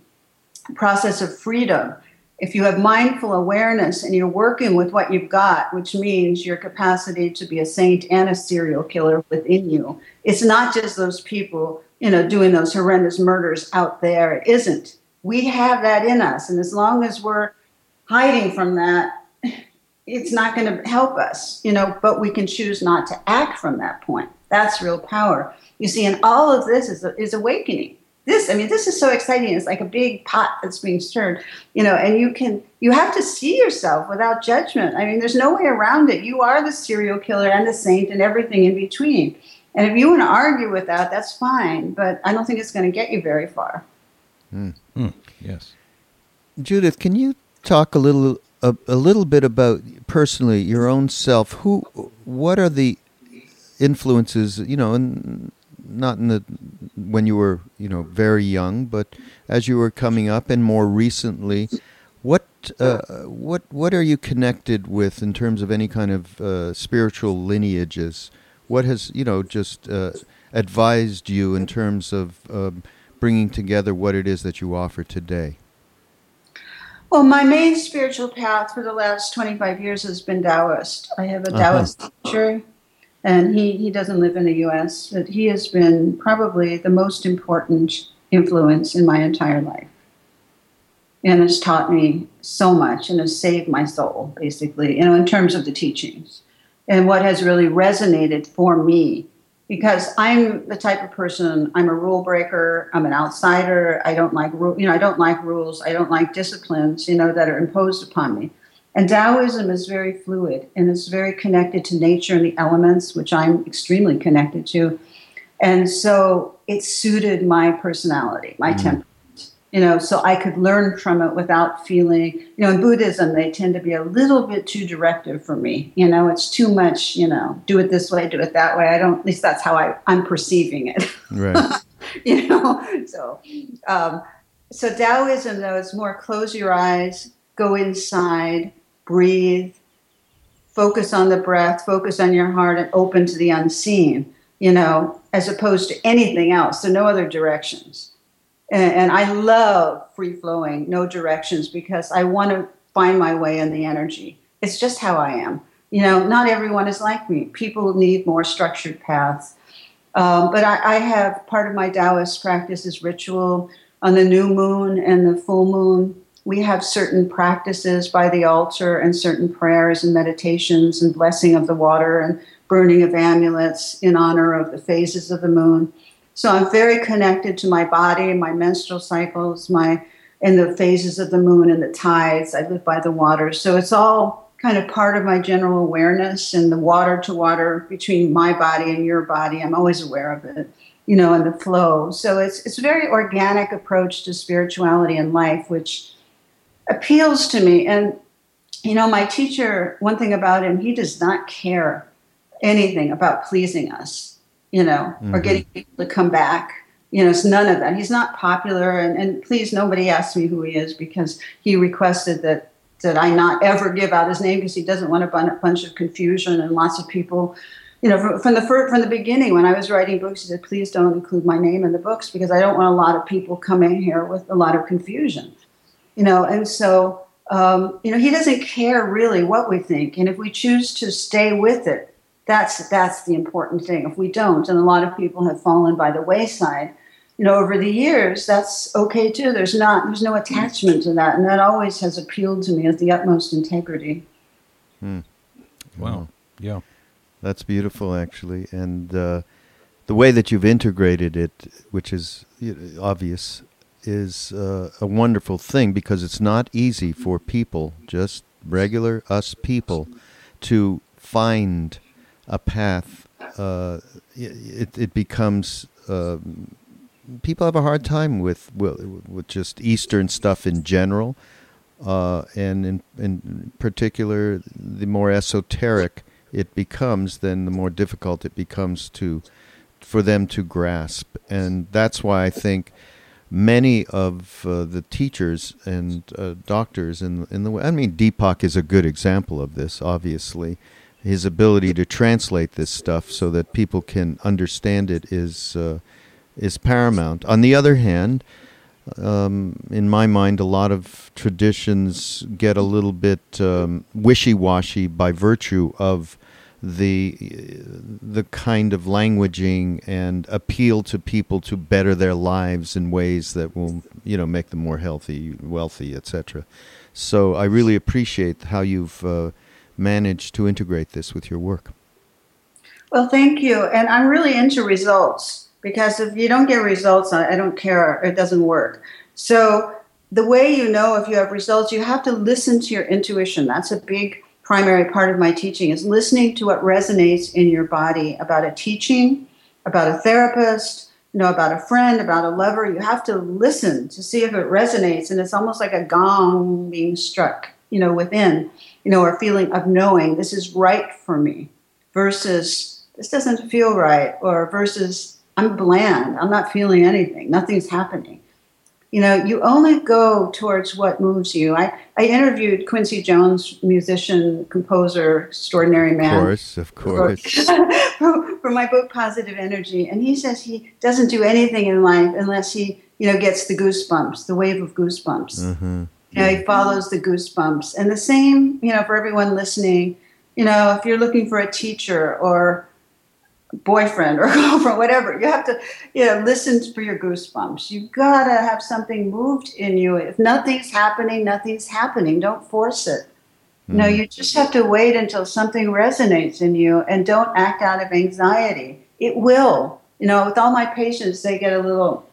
process of freedom. If you have mindful awareness and you're working with what you've got, which means your capacity to be a saint and a serial killer within you, it's not just those people you know, doing those horrendous murders out there. It isn't. We have that in us. And as long as we're hiding from that, it's not going to help us, you know, but we can choose not to act from that point. That's real power. You see, and all of this is, is awakening. This, I mean, this is so exciting. It's like a big pot that's being stirred, you know, and you can, you have to see yourself without judgment. I mean, there's no way around it. You are the serial killer and the saint and everything in between. And if you want to argue with that, that's fine, but I don't think it's going to get you very far. Mm. Mm. Yes. Judith, can you talk a little a, a, little bit about personally your own self? Who what are the influences, you know, and not in the when you were, you know, very young, but as you were coming up and more recently, what uh, what what are you connected with in terms of any kind of uh, spiritual lineages? What has you know just uh, advised you in terms of uh, bringing together what it is that you offer today? Well, my main spiritual path for the last 25 years has been Taoist. I have a uh-huh. Taoist uh-huh. teacher, and he, he doesn't live in the US, but he has been probably the most important influence in my entire life and has taught me so much and has saved my soul, basically, you know, in terms of the teachings. And what has really resonated for me because I'm the type of person I'm a rule breaker. I'm an outsider. I don't like you know I don't like rules. I don't like disciplines you know that are imposed upon me. And Taoism is very fluid and it's very connected to nature and the elements, which I'm extremely connected to. And so it suited my personality, my mm. temperament you know, so I could learn from it without feeling, you know, in Buddhism, they tend to be a little bit too directive for me. You know, it's too much, you know, do it this way, do it that way. I don't, at least that's how I, I'm perceiving it. Right. <laughs> you know, so, um, so Taoism, though, is more close your eyes, go inside, breathe, focus on the breath, focus on your heart, and open to the unseen, you know, as opposed to anything else. So, no other directions and, and I love free flowing, no directions, because I want to find my way in the energy. It's just how I am. You know, not everyone is like me. People need more structured paths. Um, but I, I, have part of my Taoist practice is ritual. On the new moon and the full moon, we have certain practices by the altar and certain prayers and meditations and blessing of the water and burning of amulets in honor of the phases of the moon. So I'm very connected to my body, my menstrual cycles, my and the phases of the moon and the tides. I live by the water. So it's all kind of part of my general awareness and the water to water between my body and your body. I'm always aware of it, you know, and the flow. So it's it's a very organic approach to spirituality and life, which appeals to me. And you know, my teacher, one thing about him, he does not care anything about pleasing us you know, mm-hmm. or getting people to come back. You know, it's none of that. He's not popular, and, and please, nobody ask me who he is because he requested that that I not ever give out his name because he doesn't want a bunch of confusion and lots of people. You know, from, from the first, from the beginning when I was writing books, he said, "Please don't include my name in the books because I don't want a lot of people coming here with a lot of confusion." You know, and so um, you know he doesn't care really what we think, and if we choose to stay with it, that's that's the important thing. If we don't, and a lot of people have fallen by the wayside, you know, over the years, that's okay too. There's not there's no attachment to that, and that always has appealed to me as the utmost integrity. Hmm. Wow. Yeah. That's beautiful, actually, and uh, the way that you've integrated it, which is obvious, is uh, a wonderful thing because it's not easy for people, just regular us people, to find a path, uh, it, it becomes uh, people have a hard time with with just Eastern stuff in general, uh, and in in particular, the more esoteric it becomes, then the more difficult it becomes to for them to grasp, and that's why I think many of uh, the teachers and uh, doctors in in the I mean Deepak is a good example of this, obviously his ability to translate this stuff so that people can understand it is uh, is paramount. On the other hand, um, in my mind, a lot of traditions get a little bit um, wishy-washy by virtue of the the kind of languaging and appeal to people to better their lives in ways that will you know make them more healthy, wealthy, etc. So I really appreciate how you've uh, manage to integrate this with your work? Well, thank you. And I'm really into results because if you don't get results, I don't care. It doesn't work. So, the way you know if you have results, you have to listen to your intuition. That's a big primary part of my teaching is listening to what resonates in your body about a teaching, about a therapist, you know, about a friend, about a lover. You have to listen to see if it resonates. And it's almost like a gong being struck, you know, within you know, or feeling of knowing this is right for me versus this doesn't feel right or versus I'm bland, I'm not feeling anything, nothing's happening. You know, you only go towards what moves you. I, I interviewed Quincy Jones, musician, composer, extraordinary man. Of course, of course. <laughs> For, for my book, Positive Energy. And he says he doesn't do anything in life unless he, you know, gets the goosebumps, the wave of goosebumps. Mm-hmm. You know, he follows the goosebumps. And the same, you know, for everyone listening, you know, if you're looking for a teacher or boyfriend or <laughs> girlfriend, whatever, you have to, you know, listen for your goosebumps. You've gotta have something moved in you. If nothing's happening, nothing's happening. Don't force it. You know, hmm. you just have to wait until something resonates in you and don't act out of anxiety. It will. You know, with all my patients, they get a little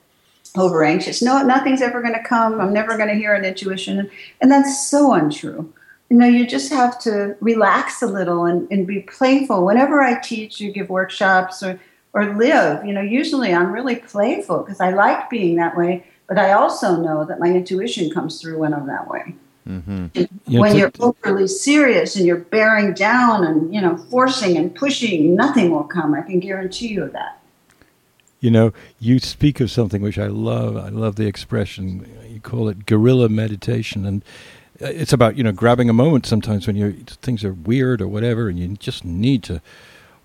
over anxious. No, nothing's ever going to come. I'm never going to hear an intuition. And that's so untrue. You know, you just have to relax a little and, and be playful. Whenever I teach or give workshops or, or live, you know, usually I'm really playful because I like being that way. But I also know that my intuition comes through when I'm that way. Mm-hmm. When you're overly serious and you're bearing down and you know forcing and pushing, nothing will come. I can guarantee you that. You know, you speak of something which I love. I love the expression. You call it guerrilla meditation, and it's about you know grabbing a moment sometimes when you things are weird or whatever, and you just need to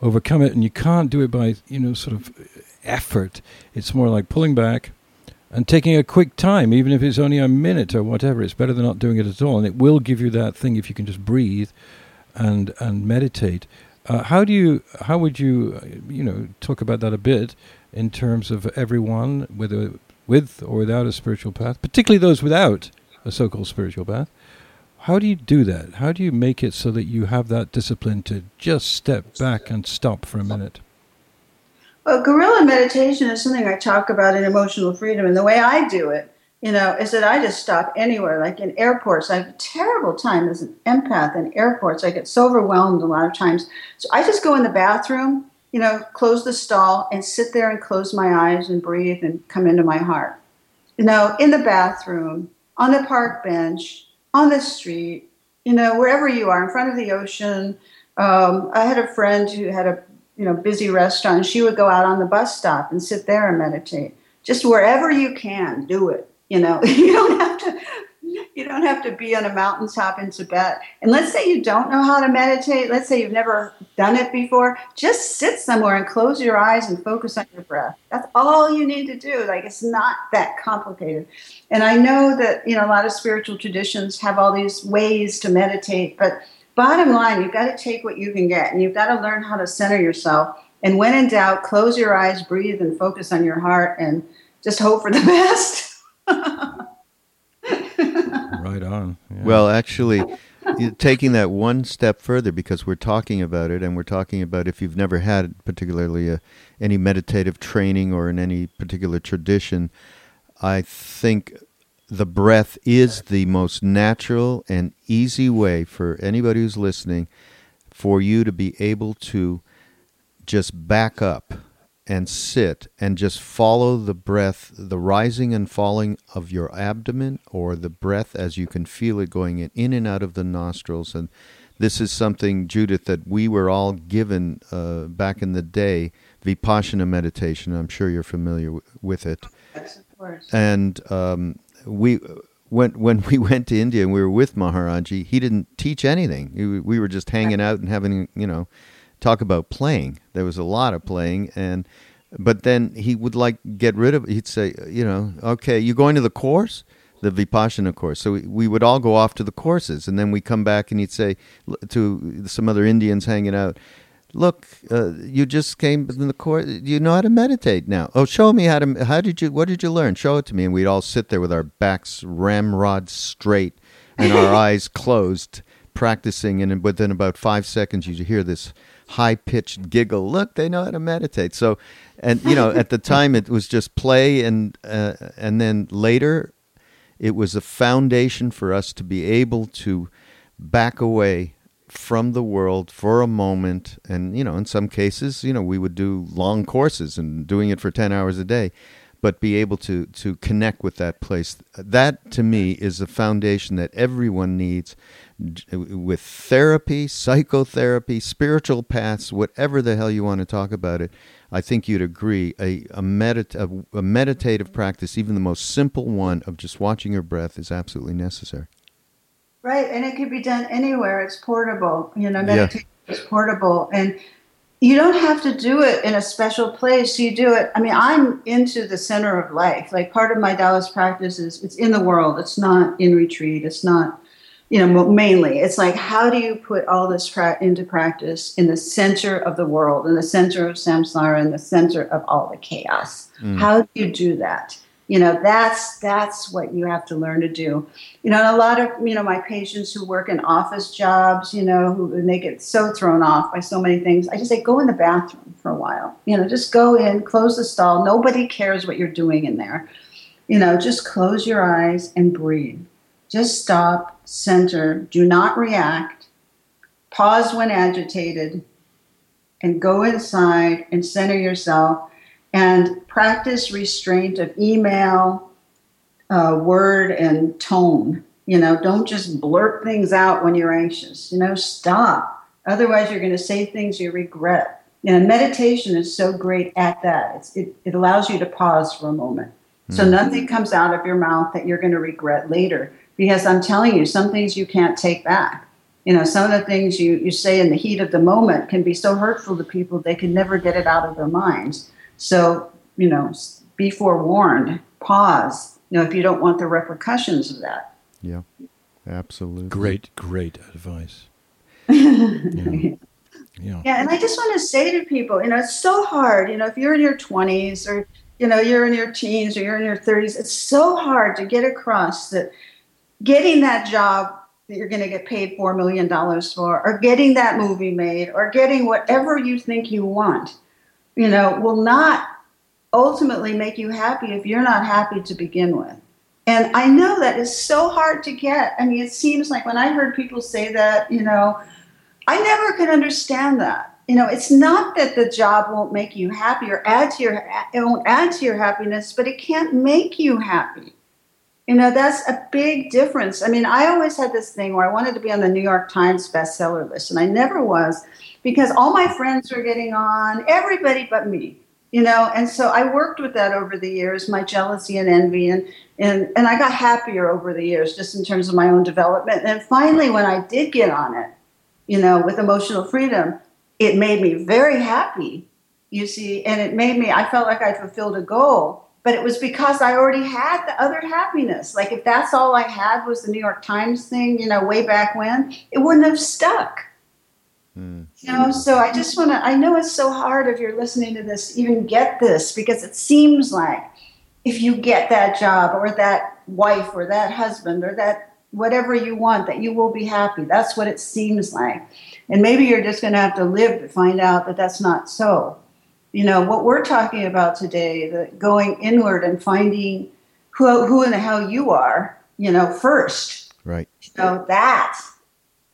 overcome it, and you can't do it by you know sort of effort. It's more like pulling back, and taking a quick time, even if it's only a minute or whatever, it's better than not doing it at all. And it will give you that thing if you can just breathe and and meditate. Uh, how do you? How would you? Uh, you know, talk about that a bit in terms of everyone, whether with or without a spiritual path, particularly those without a so-called spiritual path. How do you do that? How do you make it so that you have that discipline to just step back and stop for a minute? Well, guerrilla meditation is something I talk about in emotional freedom, and the way I do it, you know, is that I just stop anywhere. Like in airports, I have a terrible time as an empath in airports. I get so overwhelmed a lot of times. So I just go in the bathroom, you know, close the stall and sit there and close my eyes and breathe and come into my heart. You know, in the bathroom, on the park bench, on the street, you know, wherever you are, in front of the ocean. Um, I had a friend who had a you know busy restaurant she would go out on the bus stop and sit there and meditate just wherever you can do it you know <laughs> you don't have to you don't have to be on a mountaintop in tibet. And let's say you don't know how to meditate. Let's say you've never done it before. Just sit somewhere and close your eyes and focus on your breath. That's all you need to do. Like it's not that complicated. And i know that you know a lot of spiritual traditions have all these ways to meditate but Bottom line, you've got to take what you can get and you've got to learn how to center yourself. And when in doubt, close your eyes, breathe, and focus on your heart and just hope for the <laughs> best. <laughs> right on. Yeah. Well, actually, taking that one step further because we're talking about it and we're talking about if you've never had particularly a, any meditative training or in any particular tradition, I think the breath is the most natural and easy way for anybody who's listening for you to be able to just back up and sit and just follow the breath, the rising and falling of your abdomen or the breath as you can feel it going in, and out of the nostrils. And this is something, Judith, that we were all given uh, back in the day Vipassana meditation. I'm sure you're familiar w- with it. Yes, of course. And um, we when when we <laughs> went to India and we were with Maharaji, he didn't teach anything. We were just hanging out and having you know talk about playing. There was a lot of playing and. But then he would like get rid of. He'd say, you know, okay, you're going to the course, the vipassana course. So we, we would all go off to the courses, and then we come back, and he'd say to some other Indians hanging out, look, uh, you just came in the course. You know how to meditate now. Oh, show me how to. How did you? What did you learn? Show it to me. And we'd all sit there with our backs ramrod straight and our <laughs> eyes closed, practicing. And within about five seconds, you hear this high pitched giggle. Look, they know how to meditate. So, and you know, at the <laughs> time, it was just play, and uh, and then later, it was a foundation for us to be able to back away from the world for a moment and you know in some cases you know we would do long courses and doing it for 10 hours a day but be able to to connect with that place that to me is a foundation that everyone needs with therapy psychotherapy spiritual paths whatever the hell you want to talk about it i think you'd agree a a, medit- a, a meditative practice even the most simple one of just watching your breath is absolutely necessary Right, and it can be done anywhere. It's portable. You know, meditation yeah. is portable, and you don't have to do it in a special place. You do it. I mean, I'm into the center of life. Like part of my Taoist practice is it's in the world. It's not in retreat. It's not, you know, mainly. It's like how do you put all this pra- into practice in the center of the world, in the center of samsara, in the center of all the chaos? Mm. How do you do that? You know, that's that's what you have to learn to do. You know, and a lot of you know my patients who work in office jobs, you know, who and they get so thrown off by so many things. I just say go in the bathroom for a while. You know, just go in, close the stall. Nobody cares what you're doing in there. You know, just close your eyes and breathe. Just stop, center, do not react, pause when agitated, and go inside and center yourself and practice restraint of email, uh, word, and tone. You know, don't just blurt things out when you're anxious. You know, stop. Otherwise, you're going to say things you regret. And meditation is so great at that. It's, it, it allows you to pause for a moment. So mm-hmm. nothing comes out of your mouth that you're going to regret later. Because I'm telling you, some things you can't take back. You know, some of the things you, you say in the heat of the moment can be so hurtful to people, they can never get it out of their minds. So, you know, be forewarned, pause, you know, if you don't want the repercussions of that. Yeah, absolutely. Great, great advice. <laughs> yeah. Yeah. yeah, and I just want to say to people, you know, it's so hard. You know, if you're in your 20s or you know you're in your teens or you're in your 30s, it's so hard to get across that getting that job that you're going to get paid $4 million for, or getting that movie made, or getting whatever you think you want, you know, will not ultimately make you happy if you're not happy to begin with. And I know that is so hard to get. I mean, it seems like when I heard people say that, you know, I never could understand that. You know, it's not that the job won't make you happy or add to your it won't add to your happiness, but it can't make you happy. You know, that's a big difference. I mean, I always had this thing where I wanted to be on the New York Times bestseller list, and I never was because all my friends were getting on, everybody but me. You know, and so I worked with that over the years, my jealousy and envy, and and and I got happier over the years, just in terms of my own development. And finally, when I did get on it, you know, with emotional freedom, it made me very happy. You see, and it made me. I felt like I fulfilled a goal but it was because I already had the other happiness. Like if that's all I had was the New York Times thing, you know, way back when, it wouldn't have stuck. Mm. You know, so I just want to. I know it's so hard if you're listening to this, even get this because it seems like if you get that job or that wife or that husband or that whatever you want, that you will be happy. That's what it seems like, and maybe you're just going to have to live to find out that that's not so you know what we're talking about today the going inward and finding who who and how you are you know first. Right. You know that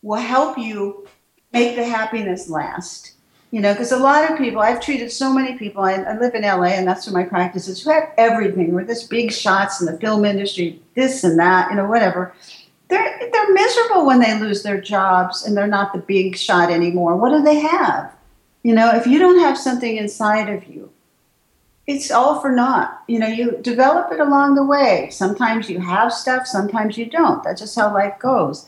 will help you make the happiness last. You know because a lot of people i've treated so many people I, I, live in la and that's where my practice is who have everything with this big shots in the film industry this and that you know whatever. They're they're miserable when they lose their jobs and they're not the big shot anymore. What do they have you know, if you don't have something inside of you, it's all for naught. You know, you develop it along the way. Sometimes you have stuff, sometimes you don't. That's just how life goes.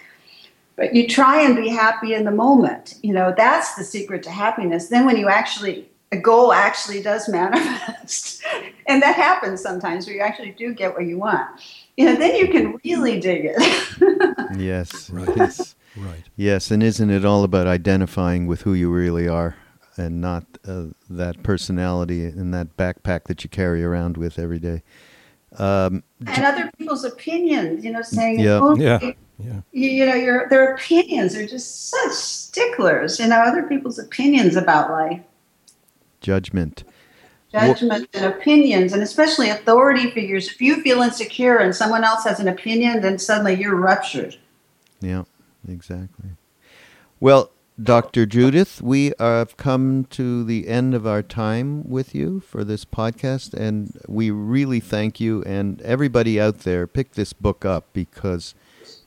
But you try and be happy in the moment. You know, that's the secret to happiness. Then when you actually a goal actually does <laughs> manifest. and that happens sometimes where you actually do get what you want. You know, then you can really dig it. <laughs> yes. Right. Yes. Right. Yes, and isn't it all about identifying with who you really are? And not uh, that personality and that backpack that you carry around with every day. Um, and other people's opinions, you know, saying, yeah, oh, yeah, yeah. You, you, know, your their opinions are just such sticklers. You know, other people's opinions about life. Judgment. Judgment and opinions, and especially authority figures. If you feel insecure and someone else has an opinion, then suddenly you're ruptured. Yeah, exactly. Well, Dr. Judith, we have come to the end of our time with you for this podcast, and we really thank you. And everybody out there, pick this book up because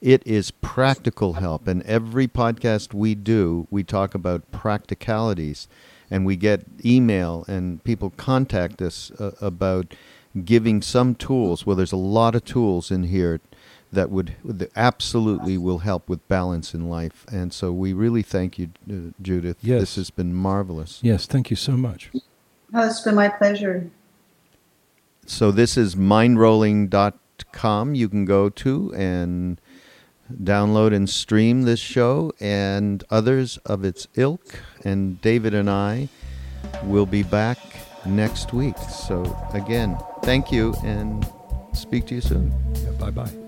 it is practical help. And every podcast we do, we talk about practicalities, and we get email, and people contact us uh, about giving some tools. Well, there's a lot of tools in here that would that absolutely will help with balance in life. And so we really thank you, uh, Judith. Yes. This has been marvelous. Yes, thank you so much. Oh, it's been my pleasure. So this is mindrolling.com. You can go to and download and stream this show and others of its ilk. And David and I will be back next week. So again, thank you and speak to you soon. Yeah, bye bye.